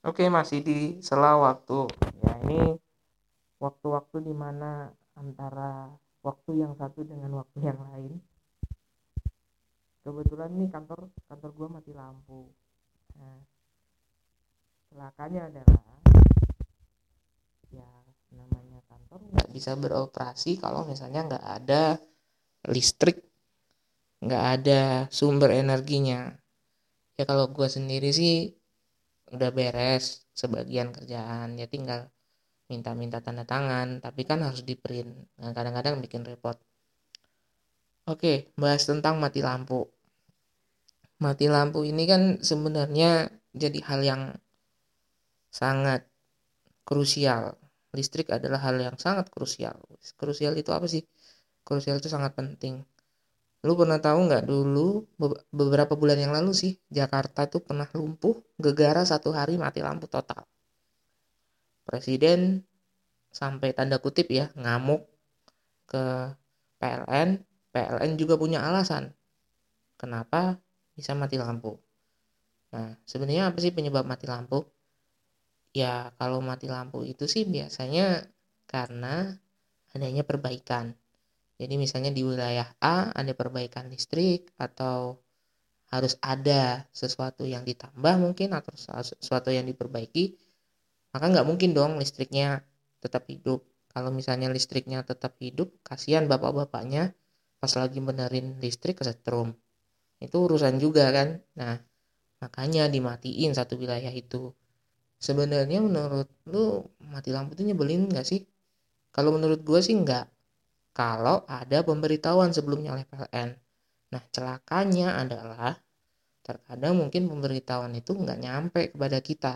Oke, masih di sela waktu. Ya, ini waktu-waktu di mana antara waktu yang satu dengan waktu yang lain. Kebetulan nih kantor kantor gua mati lampu. Nah, celakanya adalah ya namanya kantor nggak bisa beroperasi kalau misalnya nggak ada listrik, nggak ada sumber energinya. Ya kalau gua sendiri sih udah beres sebagian kerjaan. Ya tinggal minta-minta tanda tangan tapi kan harus di print. Nah, kadang-kadang bikin repot oke bahas tentang mati lampu. Mati lampu ini kan sebenarnya jadi hal yang sangat krusial. Listrik adalah hal yang sangat krusial. Krusial itu apa sih? Krusial itu sangat penting Lu pernah tahu nggak dulu beberapa bulan yang lalu sih Jakarta tuh pernah lumpuh gegara satu hari mati lampu total. Presiden sampai tanda kutip ya ngamuk ke PLN. PLN juga punya alasan kenapa bisa mati lampu. Nah sebenarnya apa sih penyebab mati lampu? Ya kalau mati lampu itu sih biasanya karena adanya perbaikan jadi misalnya di wilayah A ada perbaikan listrik atau harus ada sesuatu yang ditambah mungkin atau sesuatu yang diperbaiki, maka nggak mungkin dong listriknya tetap hidup. Kalau misalnya listriknya tetap hidup, kasihan bapak-bapaknya pas lagi benerin listrik kesetrum. Itu urusan juga kan. Nah, makanya dimatiin satu wilayah itu. Sebenarnya menurut lu mati lampu itu nyebelin nggak sih? Kalau menurut gue sih nggak kalau ada pemberitahuan sebelumnya oleh PLN. Nah, celakanya adalah terkadang mungkin pemberitahuan itu nggak nyampe kepada kita.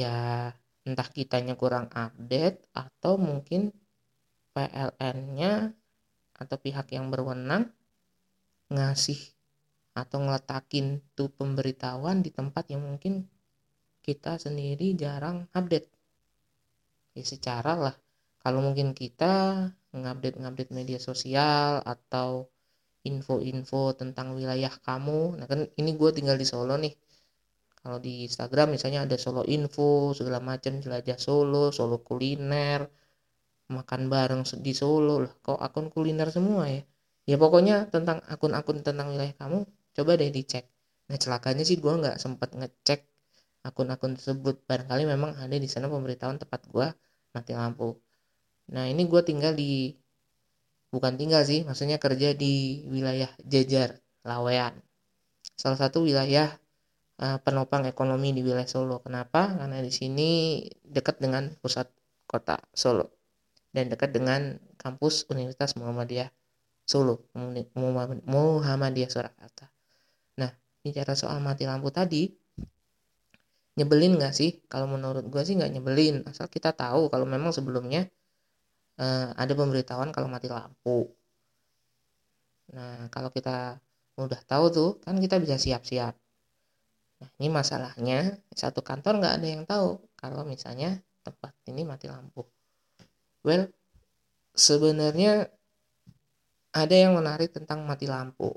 Ya, entah kitanya kurang update atau mungkin PLN-nya atau pihak yang berwenang ngasih atau ngeletakin tuh pemberitahuan di tempat yang mungkin kita sendiri jarang update. Ya secara lah, kalau mungkin kita ngupdate-ngupdate media sosial atau info-info tentang wilayah kamu. Nah kan ini gue tinggal di Solo nih. Kalau di Instagram misalnya ada Solo info segala macam jelajah Solo Solo kuliner makan bareng di Solo lah. Kok akun kuliner semua ya? Ya pokoknya tentang akun-akun tentang wilayah kamu coba deh dicek. Nah celakanya sih gue nggak sempat ngecek akun-akun tersebut. Barangkali memang ada di sana pemberitahuan tempat gue mati lampu Nah ini gue tinggal di bukan tinggal sih, maksudnya kerja di wilayah Jajar, Lawean. Salah satu wilayah uh, penopang ekonomi di wilayah Solo. Kenapa? Karena di sini dekat dengan pusat kota Solo dan dekat dengan kampus Universitas Muhammadiyah Solo, Muhammadiyah Surakarta. Nah, bicara soal mati lampu tadi, nyebelin nggak sih? Kalau menurut gue sih nggak nyebelin, asal kita tahu kalau memang sebelumnya uh, ada pemberitahuan kalau mati lampu. Nah, kalau kita udah tahu tuh, kan kita bisa siap-siap. Nah, ini masalahnya satu kantor nggak ada yang tahu kalau misalnya tempat ini mati lampu. Well, sebenarnya ada yang menarik tentang mati lampu.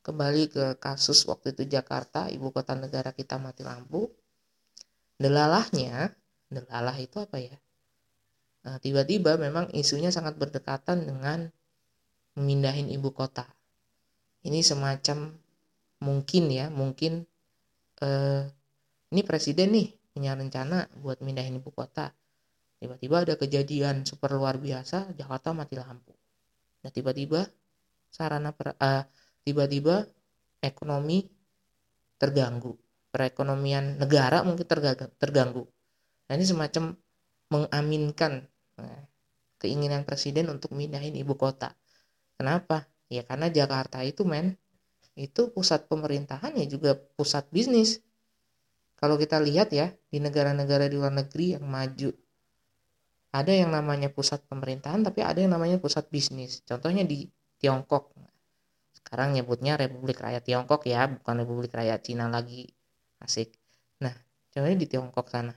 Kembali ke kasus waktu itu Jakarta, ibu kota negara kita mati lampu. Delalahnya, delalah itu apa ya? Nah, tiba-tiba memang isunya sangat berdekatan dengan memindahin ibu kota. Ini semacam mungkin ya, mungkin eh, ini presiden nih punya rencana buat mindahin ibu kota. Tiba-tiba ada kejadian super luar biasa, Jakarta mati lampu. Nah, tiba-tiba sarana per, uh, tiba-tiba ekonomi terganggu, perekonomian negara mungkin terganggu. Nah, ini semacam mengaminkan nah, keinginan presiden untuk mindahin ibu kota. Kenapa? Ya karena Jakarta itu men, itu pusat pemerintahan ya juga pusat bisnis. Kalau kita lihat ya di negara-negara di luar negeri yang maju, ada yang namanya pusat pemerintahan tapi ada yang namanya pusat bisnis. Contohnya di Tiongkok. Sekarang nyebutnya Republik Rakyat Tiongkok ya, bukan Republik Rakyat Cina lagi. Asik. Nah, contohnya di Tiongkok sana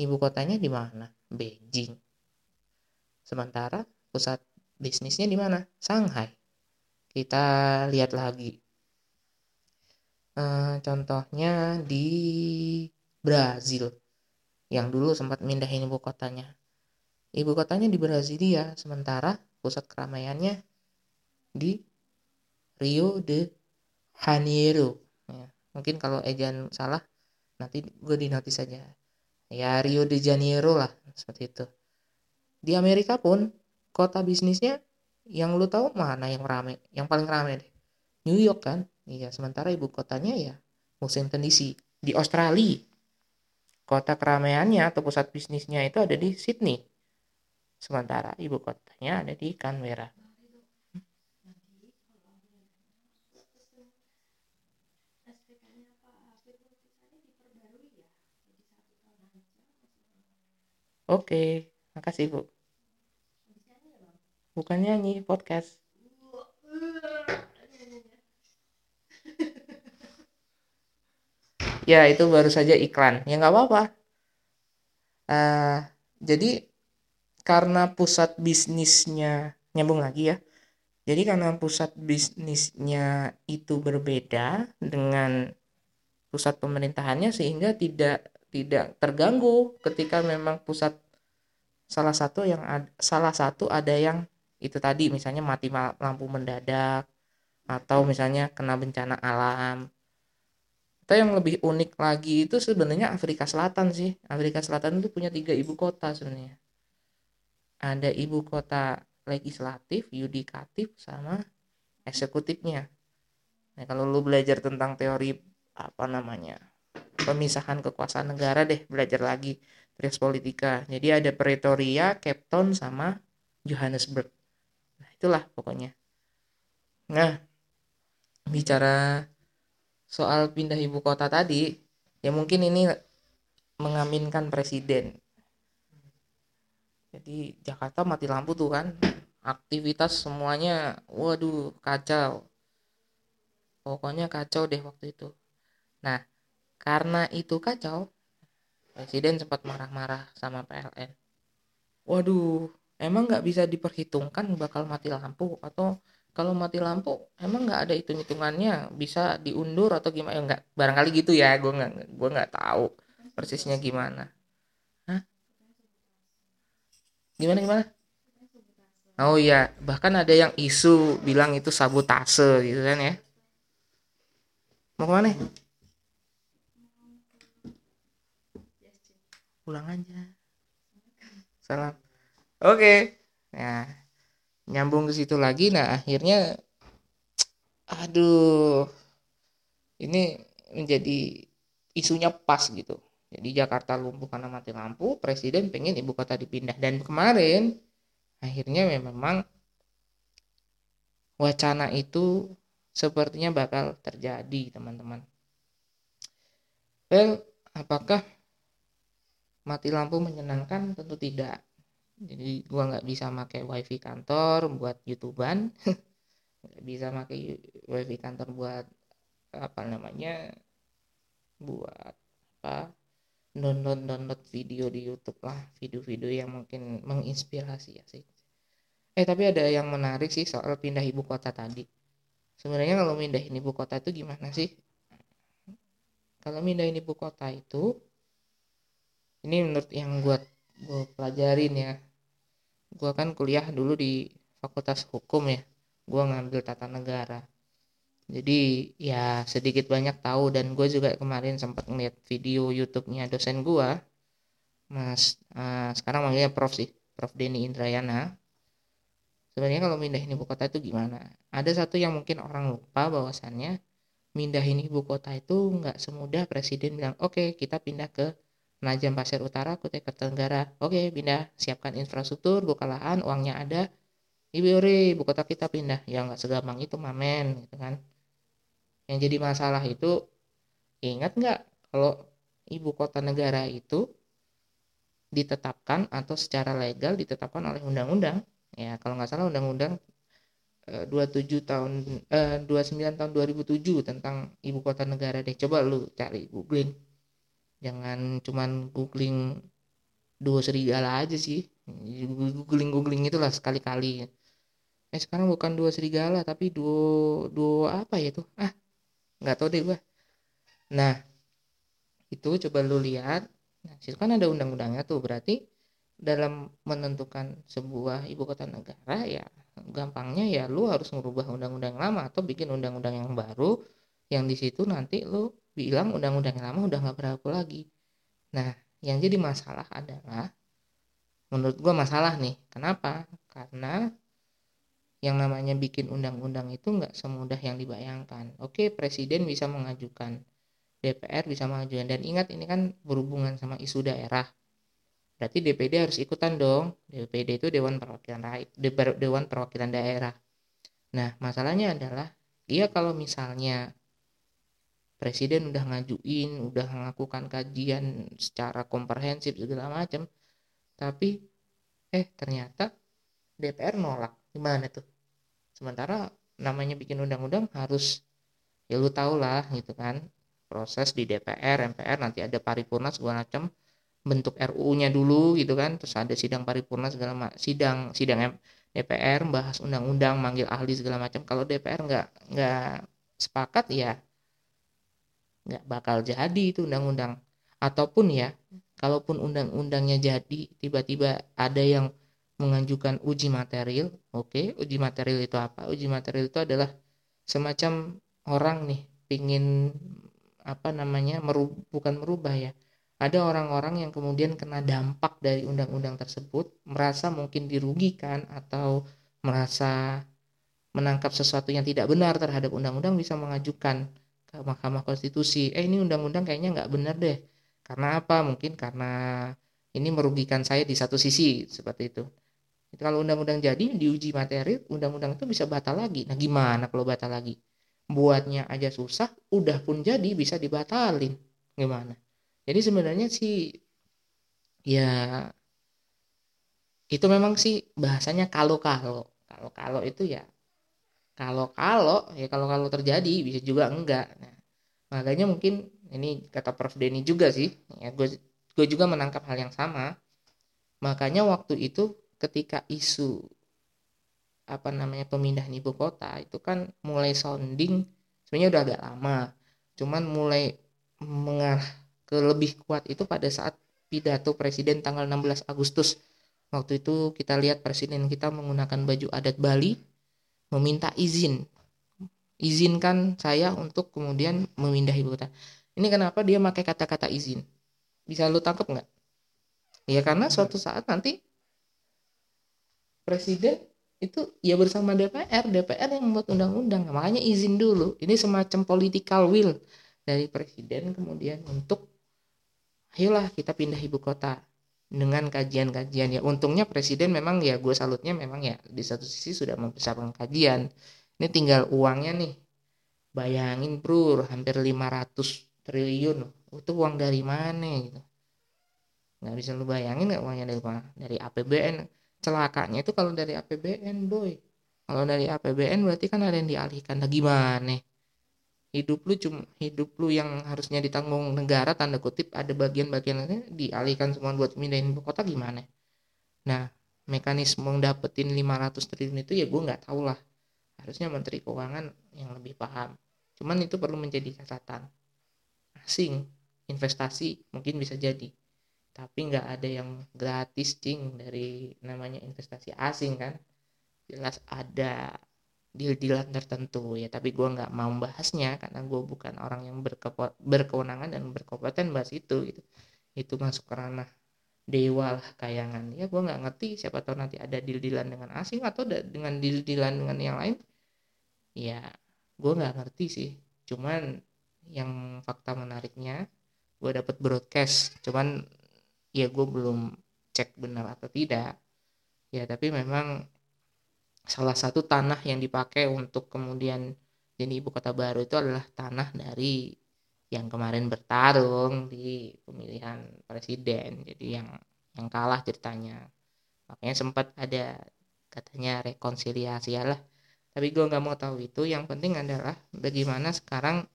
ibu kotanya di mana? Beijing. Sementara pusat bisnisnya di mana? Shanghai. Kita lihat lagi. E, contohnya di Brazil yang dulu sempat mindahin ibu kotanya ibu kotanya di Brasilia sementara pusat keramaiannya di Rio de Janeiro ya, mungkin kalau ejaan salah nanti gue di notis saja ya Rio de Janeiro lah seperti itu. Di Amerika pun kota bisnisnya yang lu tahu mana yang rame yang paling rame deh? New York kan? Iya sementara ibu kotanya ya Washington DC di Australia. Kota keramaiannya atau pusat bisnisnya itu ada di Sydney. Sementara ibu kotanya ada di Canberra Oke, makasih Bu. Bukan nyanyi, podcast. ya itu baru saja iklan. Ya nggak apa-apa. Uh, jadi karena pusat bisnisnya nyambung lagi ya. Jadi karena pusat bisnisnya itu berbeda dengan pusat pemerintahannya sehingga tidak tidak terganggu ketika memang pusat salah satu yang ad, salah satu ada yang itu tadi misalnya mati lampu mendadak atau misalnya kena bencana alam. Atau yang lebih unik lagi itu sebenarnya Afrika Selatan sih. Afrika Selatan itu punya tiga ibu kota sebenarnya. Ada ibu kota legislatif yudikatif sama eksekutifnya. Nah kalau lu belajar tentang teori apa namanya pemisahan kekuasaan negara deh belajar lagi Trias Politika. Jadi ada Pretoria, Cape Town sama Johannesburg. Nah itulah pokoknya. Nah bicara soal pindah ibu kota tadi ya mungkin ini mengaminkan presiden. Jadi Jakarta mati lampu tuh kan. Aktivitas semuanya waduh kacau. Pokoknya kacau deh waktu itu. Nah karena itu kacau, Presiden sempat marah-marah sama PLN. Waduh, emang nggak bisa diperhitungkan bakal mati lampu? Atau kalau mati lampu emang nggak ada hitung hitungannya bisa diundur atau gimana? Ya nggak barangkali gitu ya gue nggak gue nggak tahu persisnya gimana. Hah? gimana gimana? Oh iya bahkan ada yang isu bilang itu sabotase gitu kan ya? Mau ke mana pulang aja. Salam. Oke. Okay. nah nyambung ke situ lagi nah akhirnya aduh ini menjadi isunya pas gitu. Jadi Jakarta lumpuh karena mati lampu presiden pengen ibu kota dipindah. Dan kemarin akhirnya memang wacana itu sepertinya bakal terjadi teman-teman. Well apakah mati lampu menyenangkan? Tentu tidak. Jadi gua nggak bisa pakai wifi kantor buat youtuban nggak bisa pakai wifi kantor buat apa namanya buat apa download download video di YouTube lah. Video-video yang mungkin menginspirasi ya sih eh tapi ada yang menarik sih soal pindah ibu kota tadi. Sebenarnya kalau pindahin ibu kota itu gimana sih? Kalau pindahin ibu kota itu ini menurut yang gue gue pelajarin ya. Gue kan kuliah dulu di fakultas hukum ya. Gue ngambil tata negara. Jadi ya sedikit banyak tahu dan gue juga kemarin sempat ngeliat video YouTube-nya dosen gue mas uh, sekarang manggilnya Prof sih Prof Denny Indrayana. Sebenarnya kalau mindahin ibu kota itu gimana? Ada satu yang mungkin orang lupa bahwasannya mindahin ibu kota itu nggak semudah presiden bilang oke okay, kita pindah ke Penajam Pasir Utara, Kutai Kartanegara. Oke, pindah. Siapkan infrastruktur, buka lahan, uangnya ada. Ibu ibu kota kita pindah. Ya nggak segampang itu, mamen, gitu kan. Yang jadi masalah itu, ingat nggak kalau ibu kota negara itu ditetapkan atau secara legal ditetapkan oleh undang-undang. Ya, kalau nggak salah undang-undang 27 eh, tahun eh, 29 tahun 2007 tentang ibu kota negara deh. Coba lu cari googling jangan cuman googling dua serigala aja sih. Googling googling itulah sekali-kali. Eh sekarang bukan dua serigala tapi dua dua apa ya tuh ah nggak tahu deh gua. Nah itu coba lu lihat. Nah situ kan ada undang-undangnya tuh. Berarti dalam menentukan sebuah ibu kota negara ya gampangnya ya lu harus merubah undang-undang lama atau bikin undang-undang yang baru yang di situ nanti lu bilang undang-undang yang lama udah nggak berlaku lagi. Nah yang jadi masalah adalah menurut gua masalah nih. Kenapa? Karena yang namanya bikin undang-undang itu nggak semudah yang dibayangkan. Oke presiden bisa mengajukan DPR bisa mengajukan. Dan ingat ini kan berhubungan sama isu daerah. Berarti DPD harus ikutan dong. DPD itu Dewan Perwakilan Rakyat Dewan Perwakilan Daerah. Nah masalahnya adalah iya kalau misalnya presiden udah ngajuin udah melakukan kajian secara komprehensif segala macam. Tapi eh ternyata DPR nolak. Gimana tuh? Sementara namanya bikin undang-undang harus ya lu tau lah gitu kan proses di DPR MPR nanti ada paripurna segala macam bentuk RUU-nya dulu gitu kan terus ada sidang paripurna segala macam sidang sidang DPR bahas undang-undang manggil ahli segala macam. Kalau DPR nggak nggak sepakat ya nggak bakal jadi itu undang-undang. Ataupun ya kalaupun undang-undangnya jadi tiba-tiba ada yang mengajukan uji material oke okay, uji material itu apa? Uji material itu adalah semacam orang nih pingin apa namanya merub, bukan merubah ya. Ada orang-orang yang kemudian kena dampak dari undang-undang tersebut merasa mungkin dirugikan atau merasa menangkap sesuatu yang tidak benar terhadap undang-undang bisa mengajukan ke Mahkamah Konstitusi. Eh ini undang-undang kayaknya nggak benar deh. Karena apa? Mungkin karena ini merugikan saya di satu sisi seperti itu. Kalau undang-undang jadi diuji materi undang-undang itu bisa batal lagi. Nah gimana kalau batal lagi? Buatnya aja susah udah pun jadi bisa dibatalin. Gimana? Jadi sebenarnya sih ya itu memang sih bahasanya kalau kalau kalau kalau itu ya kalau kalau ya kalau kalau terjadi bisa juga enggak. Nah, makanya mungkin ini kata Prof. Denny juga sih ya gue gue juga menangkap hal yang sama. Makanya waktu itu ketika isu apa namanya pemindahan ibu kota itu kan mulai sounding sebenarnya udah agak lama. Cuman mulai mengarah ke lebih kuat itu pada saat pidato presiden tanggal 16 Agustus. Waktu itu kita lihat presiden kita menggunakan baju adat Bali meminta izin. Izinkan saya untuk kemudian memindah ibu kota. Ini kenapa dia pakai kata-kata izin? Bisa lu tangkap nggak? Ya karena suatu saat nanti presiden itu ya bersama DPR DPR yang membuat undang-undang. Makanya izin dulu. Ini semacam political will dari presiden kemudian untuk ayolah kita pindah ibu kota dengan kajian-kajian. Ya untungnya presiden memang ya gue salutnya memang ya di satu sisi sudah mempersiapkan kajian. Ini tinggal uangnya nih. Bayangin bro hampir 500 triliun. Itu uang dari mana gitu? Nggak bisa lu bayangin nggak uangnya dari mana? Dari APBN celakanya itu kalau dari APBN boy. Kalau dari APBN berarti kan ada yang dialihkan. Nah gimana hidup lu cuma hidup lu yang harusnya ditanggung negara tanda kutip ada bagian-bagian dialihkan semua buat mindahin ibu kota gimana? Nah mekanisme dapetin 500 triliun itu ya gue nggak tahu lah. Harusnya menteri keuangan yang lebih paham. Cuman itu perlu menjadi catatan. Asing investasi mungkin bisa jadi. Tapi nggak ada yang gratis cing dari namanya investasi asing kan. Jelas ada deal-dealan tertentu ya. Tapi gue nggak mau membahasnya karena gue bukan orang yang berkewenangan dan berkompeten bahas itu gitu. Itu masuk ke ranah dewa lah kayangan. Ya gue nggak ngerti siapa tahu nanti ada deal-dealan dengan asing atau dengan deal-dealan dengan yang lain. Ya gue nggak ngerti sih. Cuman yang fakta menariknya gue dapat broadcast. Cuman ya gue belum cek benar atau tidak. Ya tapi memang salah satu tanah yang dipakai untuk kemudian jadi ibu kota baru itu adalah tanah dari yang kemarin bertarung di pemilihan presiden. Jadi yang yang kalah ceritanya. Makanya sempat ada katanya rekonsiliasi lah. Tapi gue nggak mau tahu itu. Yang penting adalah bagaimana sekarang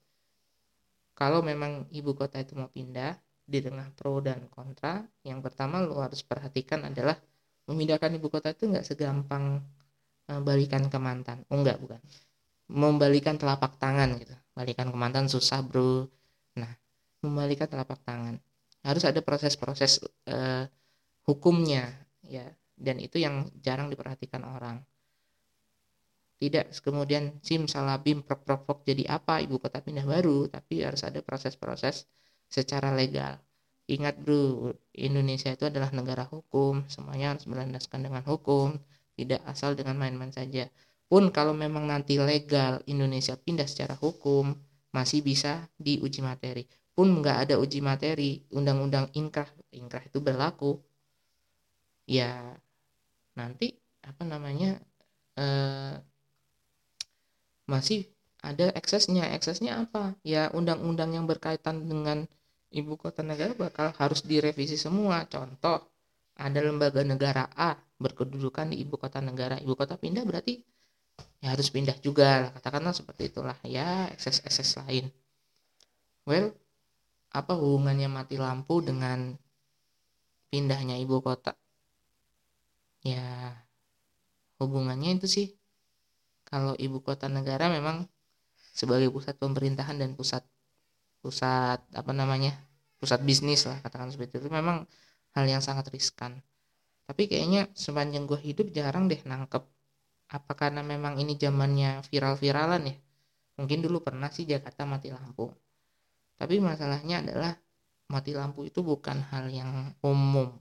kalau memang ibu kota itu mau pindah di tengah pro dan kontra yang pertama lo harus perhatikan adalah memindahkan ibu kota itu nggak segampang balikan ke mantan. Oh enggak bukan. Membalikan telapak tangan gitu. Balikan ke mantan susah bro. Nah membalikan telapak tangan. Harus ada proses-proses uh, hukumnya ya. Dan itu yang jarang diperhatikan orang. Tidak kemudian sim salabim prok prok prok jadi apa? Ibu kota pindah baru. Tapi harus ada proses-proses secara legal. Ingat bro Indonesia itu adalah negara hukum. Semuanya harus berlandaskan dengan hukum tidak asal dengan main-main saja. Pun kalau memang nanti legal Indonesia pindah secara hukum masih bisa diuji materi. Pun nggak ada uji materi undang-undang ingkrah ingkrah itu berlaku. Ya nanti apa namanya eh, masih ada eksesnya. Eksesnya apa? Ya undang-undang yang berkaitan dengan ibu kota negara bakal harus direvisi semua. Contoh ada lembaga negara A berkedudukan di ibu kota negara. Ibu kota pindah berarti ya harus pindah juga lah. Katakanlah seperti itulah. Ya ekses-ekses lain. Well apa hubungannya mati lampu dengan pindahnya ibu kota? Ya hubungannya itu sih. Kalau ibu kota negara memang sebagai pusat pemerintahan dan pusat pusat apa namanya pusat bisnis lah katakan seperti itu. Memang hal yang sangat riskan. Tapi kayaknya sepanjang gue hidup jarang deh nangkep. Apa karena memang ini zamannya viral-viralan ya? Mungkin dulu pernah sih Jakarta mati lampu. Tapi masalahnya adalah mati lampu itu bukan hal yang umum.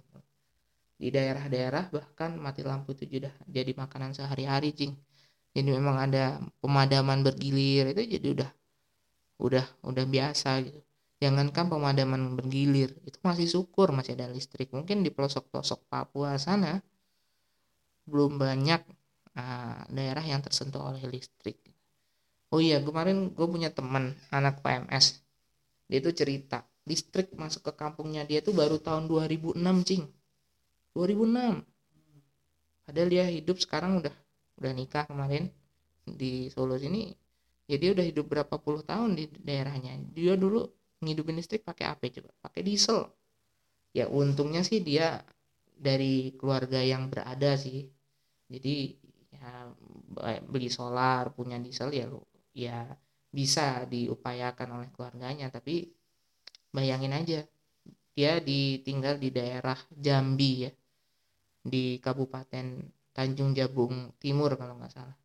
Di daerah-daerah bahkan mati lampu itu sudah jadi makanan sehari-hari cing. Jadi memang ada pemadaman bergilir itu jadi udah udah udah biasa gitu jangankan pemadaman bergilir itu masih syukur masih ada listrik. Mungkin di pelosok-pelosok Papua sana belum banyak uh, daerah yang tersentuh oleh listrik. Oh iya kemarin gue punya teman anak PMS dia itu cerita listrik masuk ke kampungnya dia tuh baru tahun 2006 cing. 2006 padahal dia hidup sekarang udah udah nikah kemarin di Solo sini. Ya udah hidup berapa puluh tahun di daerahnya. Dia dulu ngidupin listrik pakai apa coba pakai diesel. Ya untungnya sih dia dari keluarga yang berada sih. Jadi ya beli solar punya diesel ya ya bisa diupayakan oleh keluarganya. Tapi bayangin aja dia ditinggal di daerah Jambi ya di Kabupaten Tanjung Jabung Timur kalau nggak salah.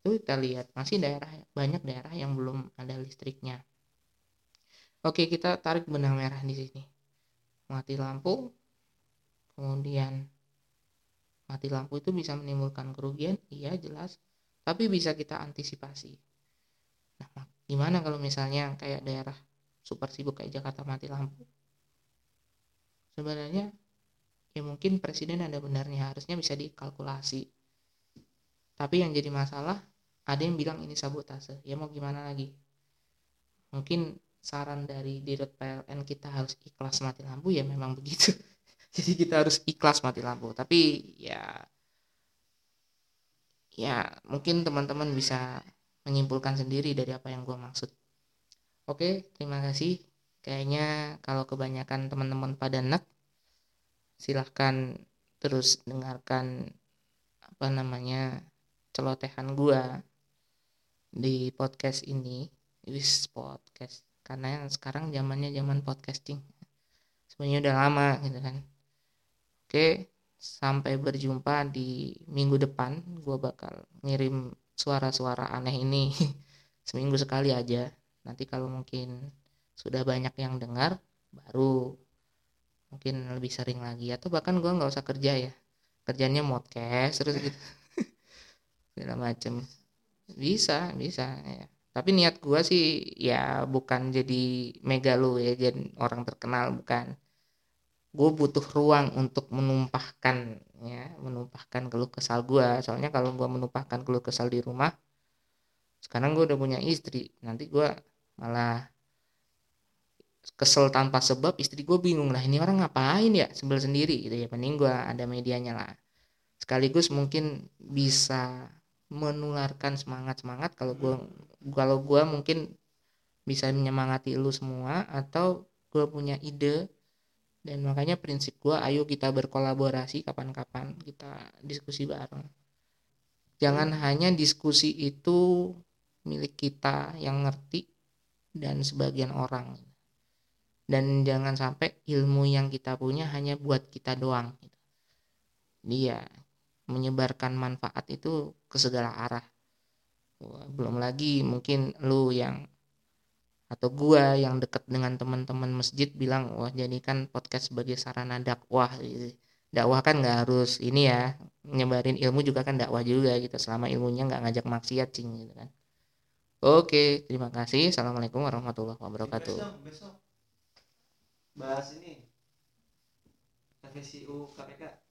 Itu kita lihat masih daerah banyak daerah yang belum ada listriknya oke kita tarik benang merah di sini. Mati lampu. Kemudian mati lampu itu bisa menimbulkan kerugian. Iya jelas. Tapi bisa kita antisipasi. Nah gimana kalau misalnya kayak daerah super sibuk kayak Jakarta mati lampu? Sebenarnya ya mungkin presiden ada benarnya. Harusnya bisa dikalkulasi. Tapi yang jadi masalah ada yang bilang ini sabotase. Ya mau gimana lagi? Mungkin saran dari dirut PLN kita harus ikhlas mati lampu ya memang begitu. Jadi kita harus ikhlas mati lampu. Tapi ya ya mungkin teman-teman bisa menyimpulkan sendiri dari apa yang gue maksud. Oke terima kasih. Kayaknya kalau kebanyakan teman-teman pada nek silahkan terus dengarkan apa namanya celotehan gua di podcast ini. Wis podcast karena yang sekarang zamannya zaman podcasting. Sebenarnya udah lama gitu kan. Oke sampai berjumpa di minggu depan gua bakal ngirim suara-suara aneh ini seminggu sekali aja. Nanti kalau mungkin sudah banyak yang dengar baru mungkin lebih sering lagi. Atau bahkan gue nggak usah kerja ya. Kerjanya modcast terus gitu. Segala macem. Bisa bisa ya tapi niat gue sih ya bukan jadi megalo ya jadi orang terkenal bukan. Gue butuh ruang untuk menumpahkan ya menumpahkan keluh kesal gue soalnya kalau gue menumpahkan keluh kesal di rumah sekarang gue udah punya istri. Nanti gue malah kesel tanpa sebab istri gue bingung lah ini orang ngapain ya? Sebel sendiri gitu ya. Mending gue ada medianya lah. Sekaligus mungkin bisa menularkan semangat semangat kalau gue kalau gue mungkin bisa menyemangati lu semua atau gue punya ide. Dan makanya prinsip gue ayo kita berkolaborasi kapan-kapan kita diskusi bareng. Jangan hanya diskusi itu milik kita yang ngerti dan sebagian orang. Dan jangan sampai ilmu yang kita punya hanya buat kita doang. Dia menyebarkan manfaat itu ke segala arah. Belum lagi mungkin lu yang atau gua yang deket dengan teman-teman masjid bilang wah jadikan podcast sebagai sarana dakwah. Dakwah kan nggak harus ini ya nyebarin ilmu juga kan dakwah juga gitu. Selama ilmunya nggak ngajak maksiat cing gitu kan. Oke, terima kasih. Assalamualaikum warahmatullahi wabarakatuh. Besok, besok. Bahas ini. FSU KPK